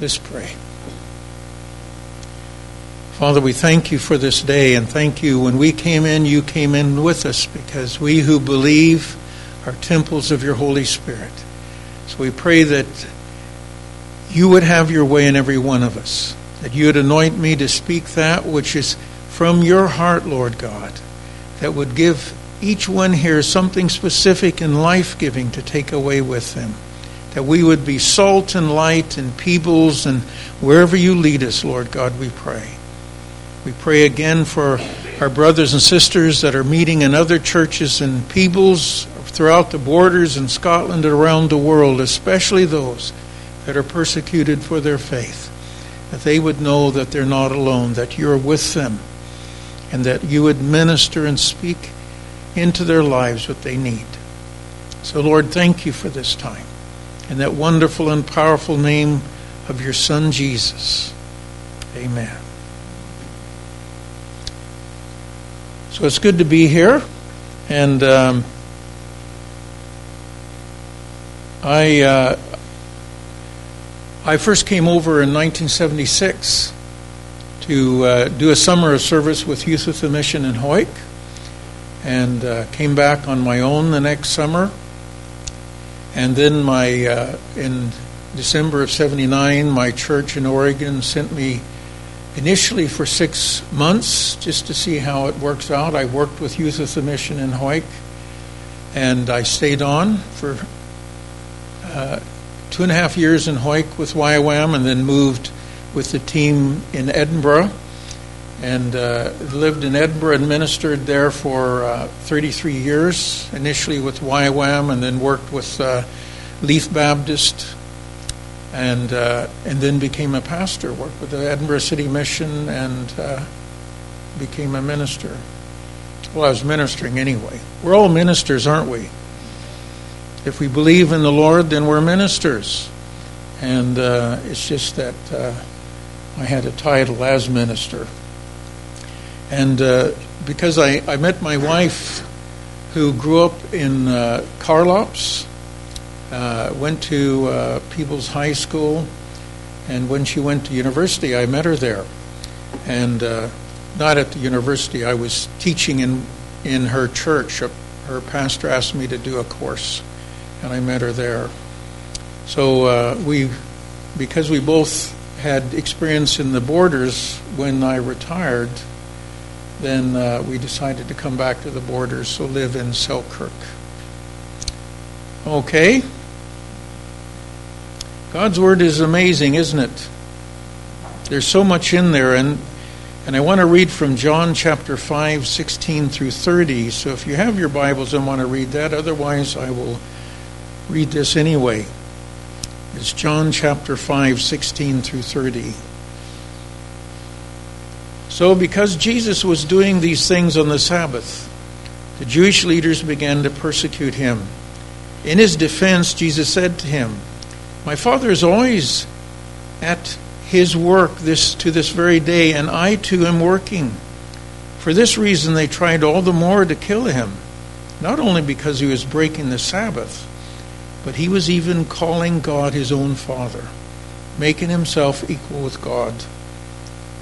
Let's pray. Father, we thank you for this day and thank you. When we came in, you came in with us because we who believe are temples of your Holy Spirit. So we pray that you would have your way in every one of us, that you would anoint me to speak that which is from your heart, Lord God, that would give each one here something specific and life giving to take away with them. That we would be salt and light and Peebles and wherever you lead us, Lord God, we pray. We pray again for our brothers and sisters that are meeting in other churches in Peebles, throughout the borders in Scotland and around the world, especially those that are persecuted for their faith, that they would know that they're not alone, that you're with them, and that you would minister and speak into their lives what they need. So, Lord, thank you for this time. In that wonderful and powerful name of your Son, Jesus. Amen. So it's good to be here, and um, I uh, I first came over in 1976 to uh, do a summer of service with Youth with a Mission in Hawick, and uh, came back on my own the next summer, and then my uh, in December of '79, my church in Oregon sent me initially for six months just to see how it works out. I worked with Youth of the Mission in Hawick, and I stayed on for uh, two and a half years in Hawick with YWAM, and then moved with the team in Edinburgh, and uh, lived in Edinburgh and ministered there for uh, 33 years. Initially with YWAM, and then worked with uh, Leith Baptist and uh, and then became a pastor. Worked with the Edinburgh City Mission and uh, became a minister. Well, I was ministering anyway. We're all ministers, aren't we? If we believe in the Lord, then we're ministers. And uh, it's just that I had a title as minister. And uh, because I, I met my wife, who grew up in uh, Carlops, uh, went to uh, Peebles High School, and when she went to university, I met her there. And uh, not at the university, I was teaching in, in her church. Her pastor asked me to do a course, and I met her there. So uh, we, because we both had experience in the borders when I retired, then uh, we decided to come back to the borders, so live in Selkirk. Okay. God's Word is amazing, isn't it? There's so much in there, and, and I want to read from John chapter 5, 16 through 30. So if you have your Bibles and want to read that, otherwise I will read this anyway. It's John chapter 5, 16 through 30. So, because Jesus was doing these things on the Sabbath, the Jewish leaders began to persecute him. In his defense, Jesus said to him, my father is always at his work this to this very day, and I too am working. For this reason they tried all the more to kill him, not only because he was breaking the Sabbath, but he was even calling God his own Father, making himself equal with God.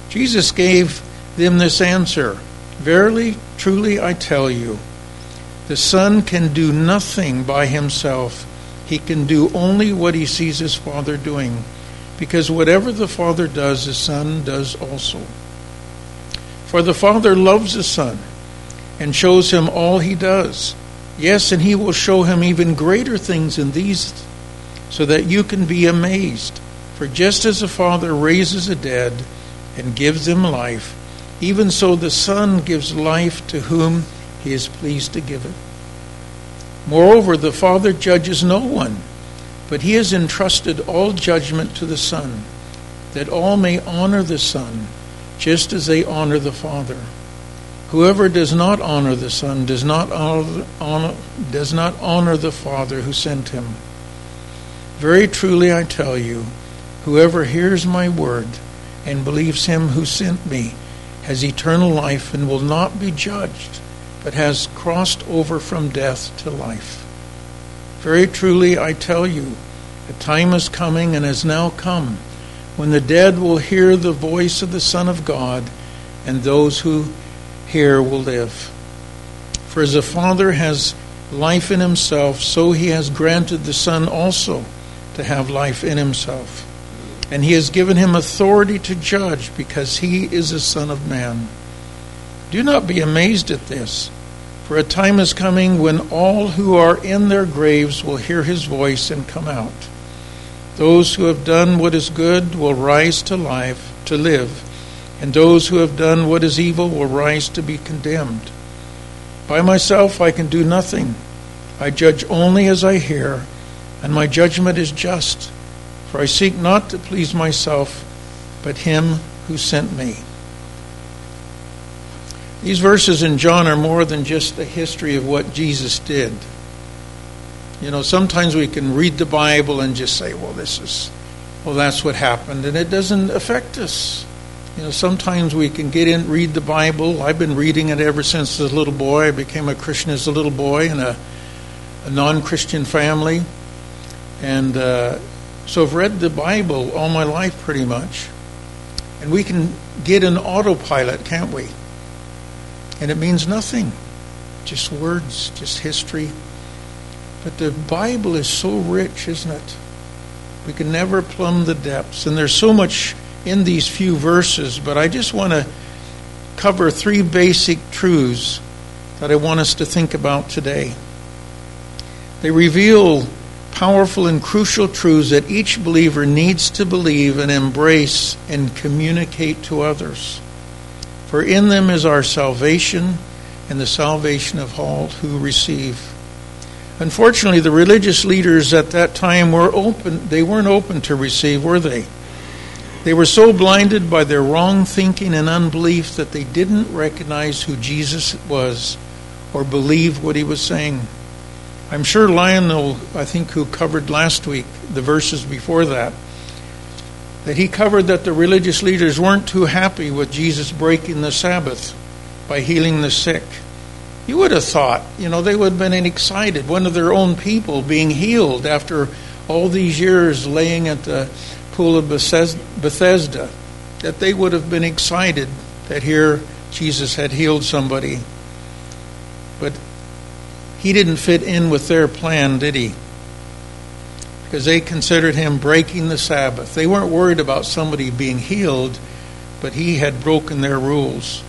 Jesus gave them this answer Verily, truly, I tell you, the Son can do nothing by himself he can do only what he sees his Father doing, because whatever the Father does, the Son does also. For the Father loves the Son and shows him all he does. Yes, and he will show him even greater things than these, so that you can be amazed. For just as the Father raises the dead and gives them life, even so the Son gives life to whom he is pleased to give it. Moreover, the Father judges no one, but he has entrusted all judgment to the Son, that all may honor the Son, just as they honor the Father. Whoever does not honor the Son does not honor, honor, does not honor the Father who sent him. Very truly I tell you, whoever hears my word and believes him who sent me has eternal life and will not be judged but has crossed over from death to life. Very truly, I tell you, the time is coming and has now come when the dead will hear the voice of the Son of God, and those who hear will live. For as the Father has life in himself, so he has granted the Son also to have life in himself. And he has given him authority to judge because he is a Son of Man. Do not be amazed at this, for a time is coming when all who are in their graves will hear his voice and come out. Those who have done what is good will rise to life, to live, and those who have done what is evil will rise to be condemned. By myself I can do nothing. I judge only as I hear, and my judgment is just, for I seek not to please myself, but him who sent me. These verses in John are more than just a history of what Jesus did. You know, sometimes we can read the Bible and just say, well, this is, well, that's what happened, and it doesn't affect us. You know, sometimes we can get in, read the Bible. I've been reading it ever since as a little boy. I became a Christian as a little boy in a, a non Christian family. And uh, so I've read the Bible all my life pretty much. And we can get an autopilot, can't we? And it means nothing. Just words, just history. But the Bible is so rich, isn't it? We can never plumb the depths. And there's so much in these few verses, but I just want to cover three basic truths that I want us to think about today. They reveal powerful and crucial truths that each believer needs to believe and embrace and communicate to others. For in them is our salvation and the salvation of all who receive. Unfortunately, the religious leaders at that time were open they weren't open to receive, were they? They were so blinded by their wrong thinking and unbelief that they didn't recognize who Jesus was or believe what he was saying. I'm sure Lionel, I think, who covered last week the verses before that, that he covered that the religious leaders weren't too happy with Jesus breaking the Sabbath by healing the sick. You would have thought, you know, they would have been excited. One of their own people being healed after all these years laying at the pool of Bethesda, that they would have been excited that here Jesus had healed somebody. But he didn't fit in with their plan, did he? Because they considered him breaking the Sabbath. They weren't worried about somebody being healed, but he had broken their rules.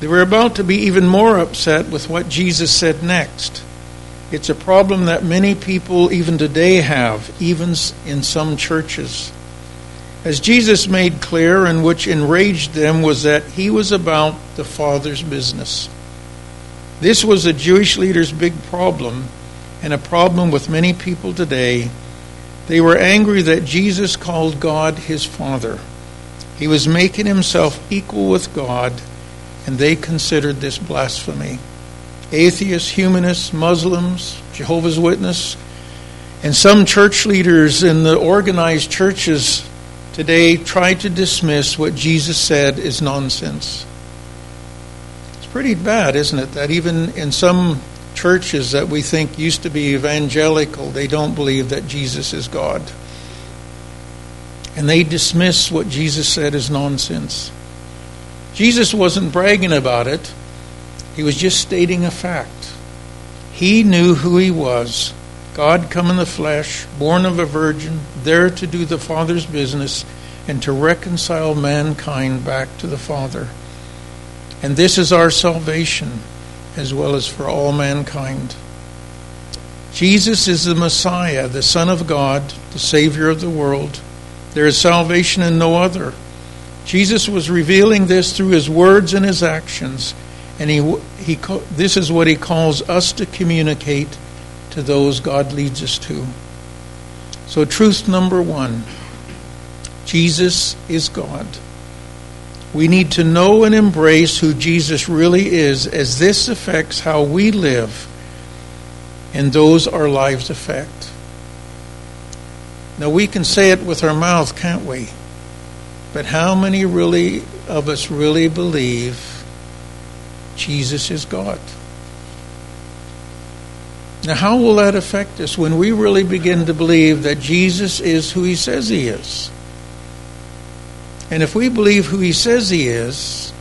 They were about to be even more upset with what Jesus said next. It's a problem that many people even today have, even in some churches. As Jesus made clear, and which enraged them, was that he was about the Father's business. This was the Jewish leaders' big problem, and a problem with many people today. They were angry that Jesus called God his Father. He was making himself equal with God, and they considered this blasphemy atheists, humanists, Muslims, Jehovah's Witness, and some church leaders in the organized churches today try to dismiss what Jesus said is nonsense. Pretty bad, isn't it, that even in some churches that we think used to be evangelical, they don't believe that Jesus is God. And they dismiss what Jesus said as nonsense. Jesus wasn't bragging about it. He was just stating a fact. He knew who he was God come in the flesh, born of a virgin, there to do the Father's business and to reconcile mankind back to the Father. And this is our salvation as well as for all mankind. Jesus is the Messiah, the Son of God, the Savior of the world. There is salvation in no other. Jesus was revealing this through his words and his actions and he, he, this is what he calls us to communicate to those God leads us to. So, truth number one Jesus is God. We need to know and embrace who Jesus really is, as this affects how we live, and those our lives affect. Now, we can say it with our mouth, can't we? But how many really of us really believe Jesus is God. Now, how will that affect us when we really begin to believe that Jesus is who he says he is? And if we believe who he says he is,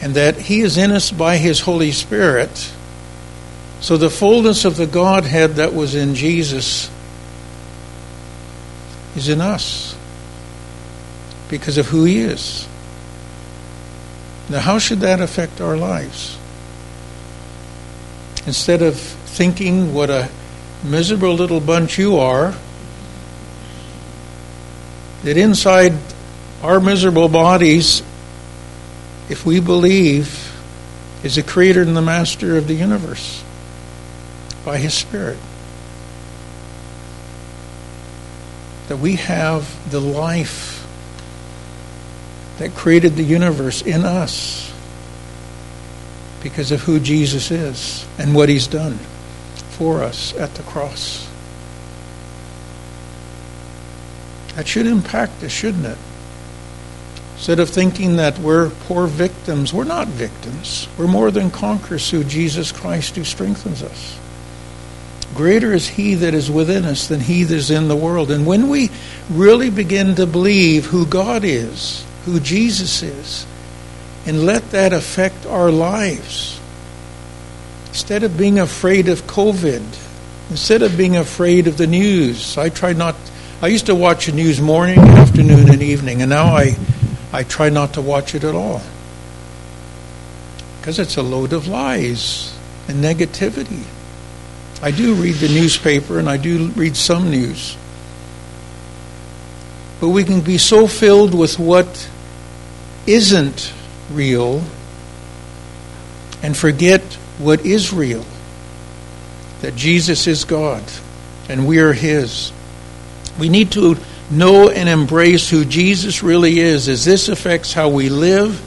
and that he is in us by his Holy Spirit, so the fullness of the Godhead that was in Jesus is in us because of who he is. Now, how should that affect our lives? Instead of thinking what a miserable little bunch you are, that inside our miserable bodies, if we believe, is the creator and the master of the universe by his Spirit. That we have the life that created the universe in us because of who Jesus is and what he's done for us at the cross. That should impact us, shouldn't it? Instead of thinking that we're poor victims, we're not victims. We're more than conquerors through Jesus Christ who strengthens us. Greater is He that is within us than He that is in the world. And when we really begin to believe who God is, who Jesus is, and let that affect our lives, instead of being afraid of COVID, instead of being afraid of the news, I try not. I used to watch the news morning, afternoon, and evening, and now I, I try not to watch it at all. Because it's a load of lies and negativity. I do read the newspaper and I do read some news. But we can be so filled with what isn't real and forget what is real that Jesus is God and we are His. We need to know and embrace who Jesus really is, as this affects how we live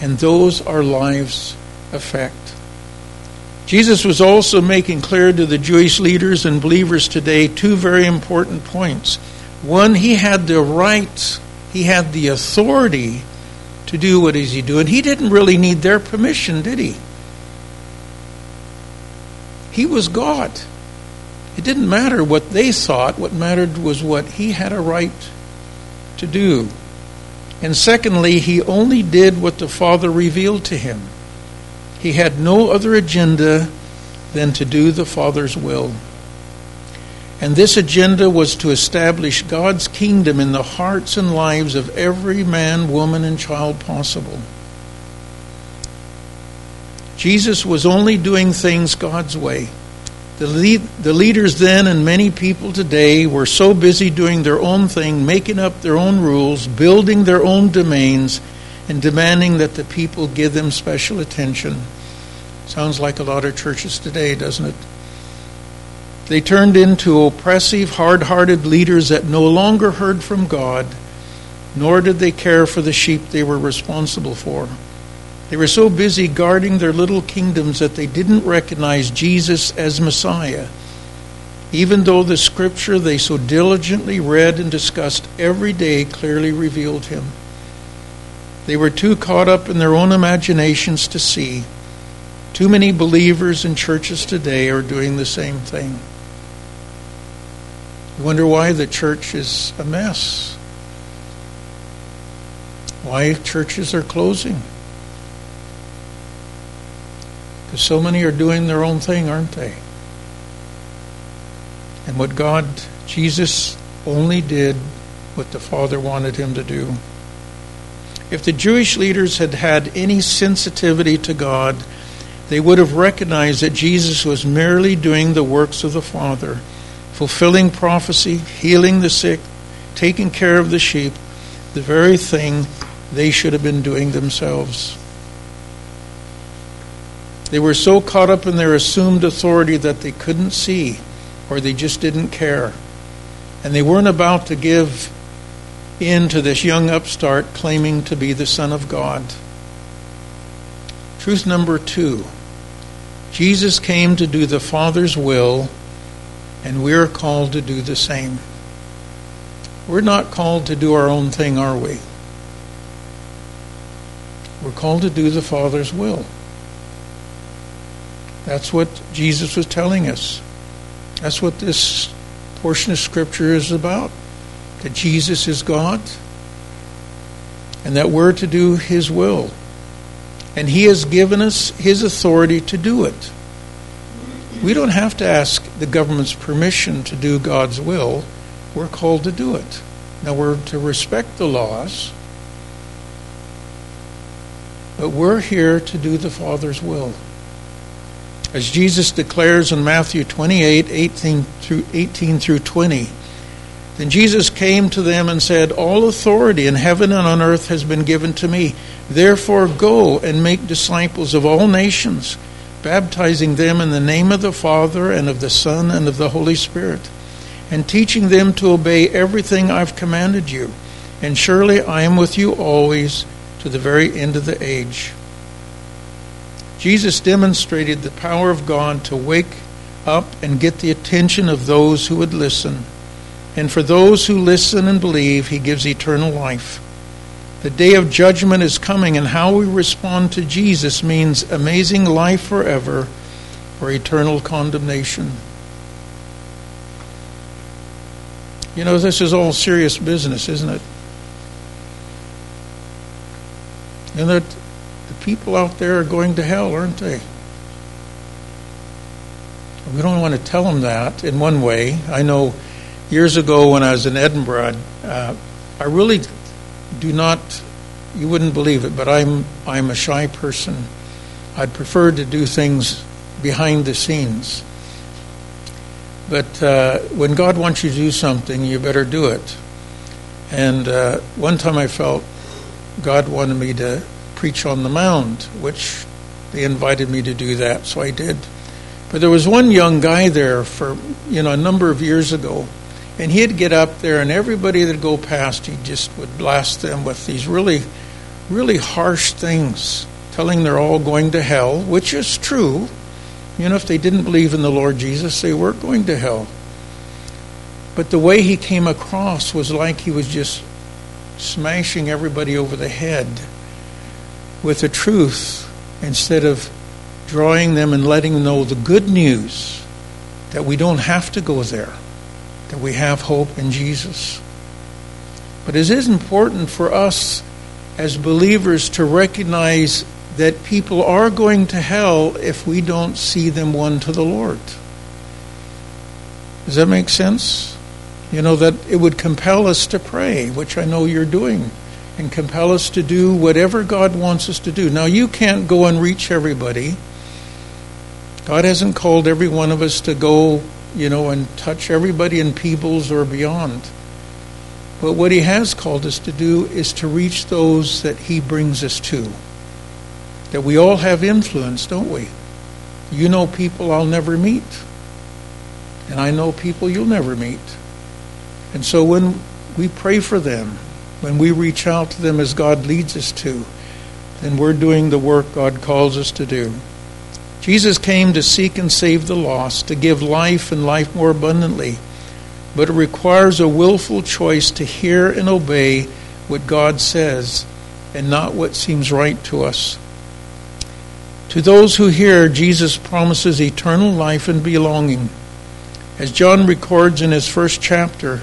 and those our lives affect. Jesus was also making clear to the Jewish leaders and believers today two very important points. One, he had the right, he had the authority to do what is he doing. He didn't really need their permission, did he? He was God. It didn't matter what they thought, what mattered was what he had a right to do. And secondly, he only did what the Father revealed to him. He had no other agenda than to do the Father's will. And this agenda was to establish God's kingdom in the hearts and lives of every man, woman, and child possible. Jesus was only doing things God's way. The, lead, the leaders then and many people today were so busy doing their own thing, making up their own rules, building their own domains, and demanding that the people give them special attention. Sounds like a lot of churches today, doesn't it? They turned into oppressive, hard hearted leaders that no longer heard from God, nor did they care for the sheep they were responsible for. They were so busy guarding their little kingdoms that they didn't recognize Jesus as Messiah, even though the scripture they so diligently read and discussed every day clearly revealed him. They were too caught up in their own imaginations to see. Too many believers in churches today are doing the same thing. You wonder why the church is a mess. Why churches are closing. Because so many are doing their own thing, aren't they? And what God, Jesus, only did what the Father wanted him to do. If the Jewish leaders had had any sensitivity to God, they would have recognized that Jesus was merely doing the works of the Father, fulfilling prophecy, healing the sick, taking care of the sheep, the very thing they should have been doing themselves. They were so caught up in their assumed authority that they couldn't see or they just didn't care. And they weren't about to give in to this young upstart claiming to be the Son of God. Truth number two Jesus came to do the Father's will, and we're called to do the same. We're not called to do our own thing, are we? We're called to do the Father's will. That's what Jesus was telling us. That's what this portion of Scripture is about that Jesus is God and that we're to do His will. And He has given us His authority to do it. We don't have to ask the government's permission to do God's will. We're called to do it. Now, we're to respect the laws, but we're here to do the Father's will. As Jesus declares in Matthew 28 18 through, 18 through 20, then Jesus came to them and said, All authority in heaven and on earth has been given to me. Therefore, go and make disciples of all nations, baptizing them in the name of the Father and of the Son and of the Holy Spirit, and teaching them to obey everything I've commanded you. And surely I am with you always to the very end of the age. Jesus demonstrated the power of God to wake up and get the attention of those who would listen. And for those who listen and believe, he gives eternal life. The day of judgment is coming, and how we respond to Jesus means amazing life forever or eternal condemnation. You know, this is all serious business, isn't it? And that people out there are going to hell, aren't they? We don't want to tell them that in one way. I know years ago when I was in Edinburgh, uh, I really do not, you wouldn't believe it, but I'm, I'm a shy person. I'd prefer to do things behind the scenes. But uh, when God wants you to do something, you better do it. And uh, one time I felt God wanted me to preach on the mound, which they invited me to do that, so I did. But there was one young guy there for you know a number of years ago, and he'd get up there, and everybody that'd go past, he just would blast them with these really, really harsh things, telling they're all going to hell, which is true. You know, if they didn't believe in the Lord Jesus, they weren't going to hell. But the way he came across was like he was just smashing everybody over the head with the truth instead of drawing them and letting them know the good news that we don't have to go there, that we have hope in Jesus. But it is important for us as believers to recognize that people are going to hell if we don't see them won to the Lord. Does that make sense? You know, that it would compel us to pray, which I know you're doing, and compel us to do whatever God wants us to do. Now, you can't go and reach everybody. God hasn't called every one of us to go, you know, and touch everybody in Peebles or beyond. But what He has called us to do is to reach those that He brings us to. That we all have influence, don't we? You know people I'll never meet. And I know people you'll never meet. And so when we pray for them, when we reach out to them as God leads us to, then we're doing the work God calls us to do. Jesus came to seek and save the lost, to give life and life more abundantly. But it requires a willful choice to hear and obey what God says and not what seems right to us. To those who hear, Jesus promises eternal life and belonging. As John records in his first chapter,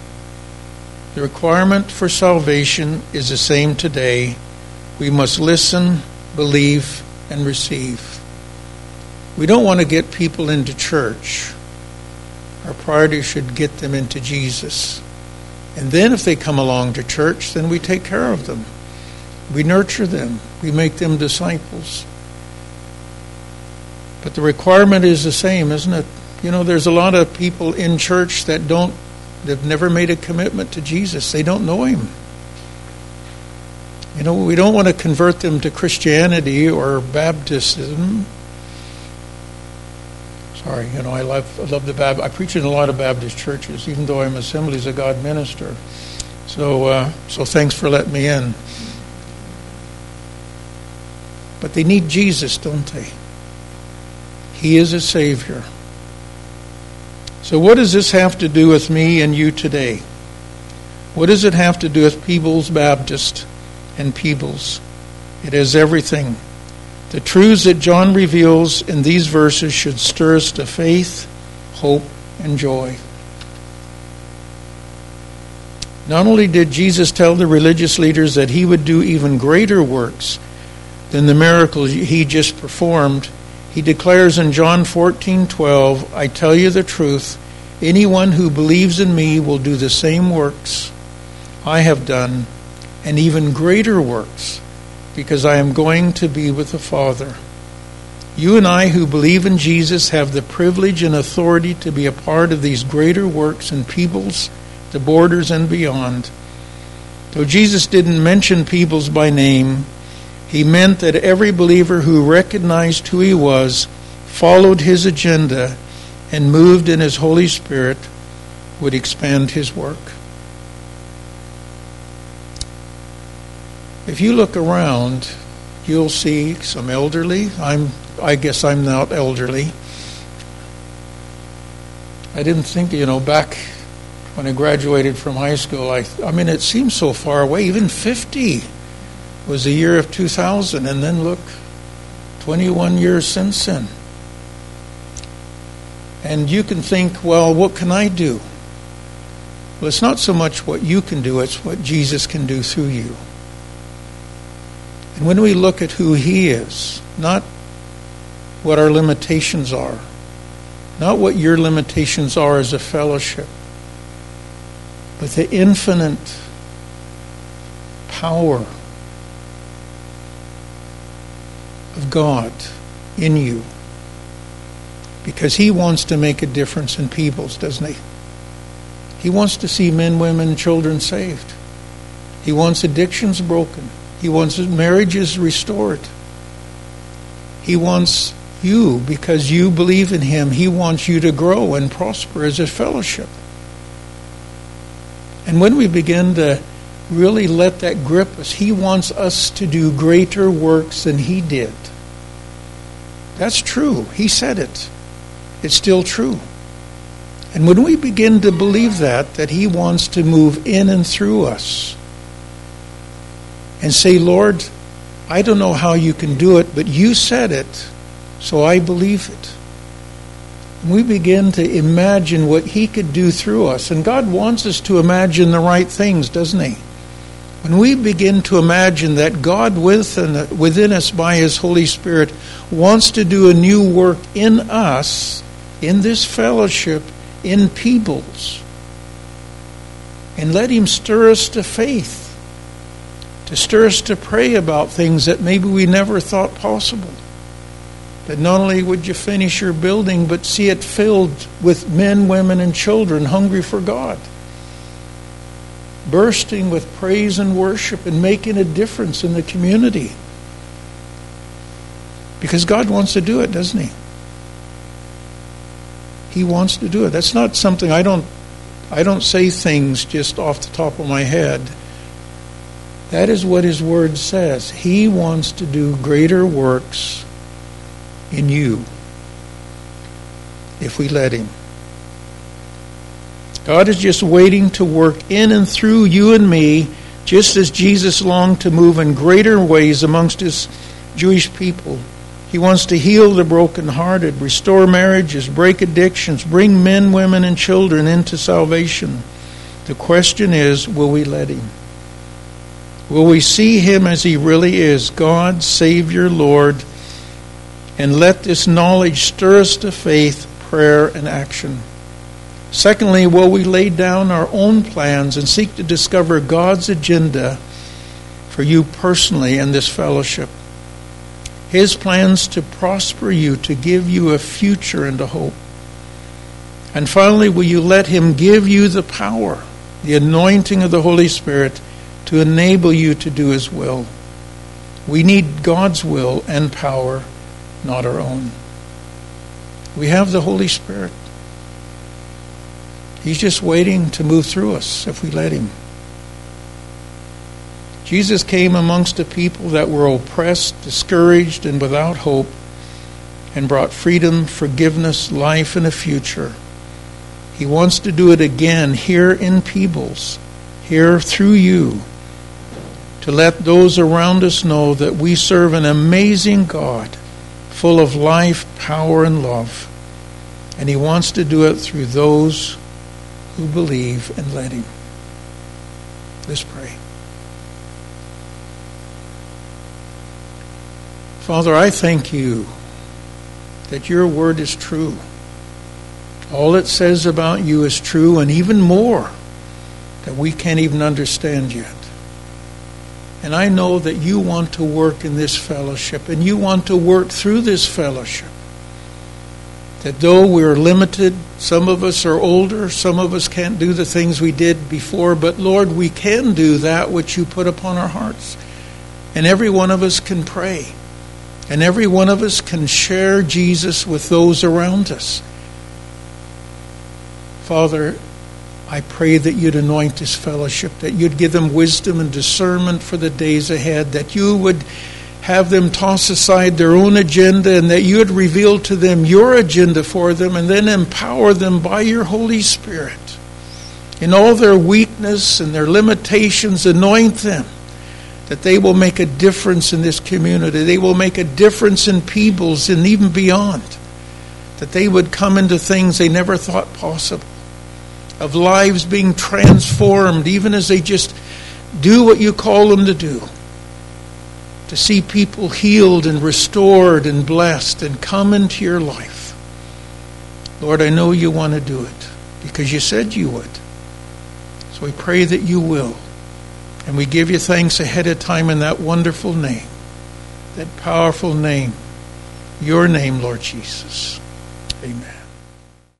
the requirement for salvation is the same today. We must listen, believe, and receive. We don't want to get people into church. Our priority should get them into Jesus. And then if they come along to church, then we take care of them. We nurture them. We make them disciples. But the requirement is the same, isn't it? You know, there's a lot of people in church that don't They've never made a commitment to Jesus. They don't know Him. You know, we don't want to convert them to Christianity or Baptism. Sorry, you know, I love, I love the Baptist. I preach in a lot of Baptist churches, even though I'm Assemblies of God minister. So, uh, so thanks for letting me in. But they need Jesus, don't they? He is a Savior. So, what does this have to do with me and you today? What does it have to do with Peebles Baptist and Peebles? It has everything. The truths that John reveals in these verses should stir us to faith, hope, and joy. Not only did Jesus tell the religious leaders that he would do even greater works than the miracles he just performed, he declares in John 14:12, "I tell you the truth, anyone who believes in me will do the same works I have done and even greater works because I am going to be with the Father." You and I who believe in Jesus have the privilege and authority to be a part of these greater works in Peebles the borders and beyond. Though Jesus didn't mention Peebles by name, he meant that every believer who recognized who he was, followed his agenda, and moved in his Holy Spirit would expand his work. If you look around, you'll see some elderly. I'm I guess I'm not elderly. I didn't think, you know, back when I graduated from high school, I, I mean, it seems so far away. Even 50 was the year of 2000. And then look, 21 years since then. And you can think, well, what can I do? Well, it's not so much what you can do, it's what Jesus can do through you. And when we look at who He is, not what our limitations are, not what your limitations are as a fellowship, but the infinite power of God in you. Because He wants to make a difference in Peebles, doesn't He? He wants to see men, women, children saved. He wants addictions broken. He wants marriages restored. He wants you, because you believe in Him, He wants you to grow and prosper as a fellowship. And when we begin to really let that grip us, He wants us to do greater works than He did. That's true. He said it. It's still true. And when we begin to believe that, that He wants to move in and through us, and say, Lord, I don't know how you can do it, but you said it, so I believe it we begin to imagine what He could do through us. And God wants us to imagine the right things, doesn't He? When we begin to imagine that God within, within us by His Holy Spirit wants to do a new work in us, in this fellowship, in Peebles, and let Him stir us to faith, to stir us to pray about things that maybe we never thought possible that not only would you finish your building, but see it filled with men, women, and children hungry for God, bursting with praise and worship and making a difference in the community. Because God wants to do it, doesn't He? He wants to do it. That's not something I don't I don't say things just off the top of my head. That is what his word says. He wants to do greater works in you if we let Him. God is just waiting to work in and through you and me, just as Jesus longed to move in greater ways amongst His Jewish people. He wants to heal the brokenhearted, restore marriages, break addictions, bring men, women, and children into salvation. The question is will we let Him? Will we see Him as He really is God, Savior, Lord? and let this knowledge stir us to faith, prayer, and action. Secondly, will we lay down our own plans and seek to discover God's agenda for you personally and this fellowship? His plans to prosper you, to give you a future and a hope. And finally, will you let Him give you the power, the anointing of the Holy Spirit to enable you to do His will? We need God's will and power not our own. We have the Holy Spirit. He's just waiting to move through us if we let Him. Jesus came amongst a people that were oppressed, discouraged, and without hope, and brought freedom, forgiveness, life, and a future. He wants to do it again here in Peebles, here through you, to let those around us know that we serve an amazing God, full of life, power, and love. And He wants to do it through those who believe and let Him. Let's pray. Father, I thank you that your word is true. All it says about you is true, and even more that we can't even understand yet. And I know that you want to work in this fellowship, and you want to work through this fellowship. That though we're limited, some of us are older, some of us can't do the things we did before, but Lord, we can do that which you put upon our hearts. And every one of us can pray. And every one of us can share Jesus with those around us. Father, I pray that you'd anoint this fellowship, that you'd give them wisdom and discernment for the days ahead, that you would have them toss aside their own agenda and that you would reveal to them your agenda for them and then empower them by your Holy Spirit. In all their weakness and their limitations, anoint them that they will make a difference in this community. They will make a difference in Peebles and even beyond. That they would come into things they never thought possible. Of lives being transformed, even as they just do what you call them to do. To see people healed and restored and blessed and come into your life. Lord, I know you want to do it because you said you would. So we pray that you will. And we give you thanks ahead of time in that wonderful name, that powerful name, your name, Lord Jesus. Amen.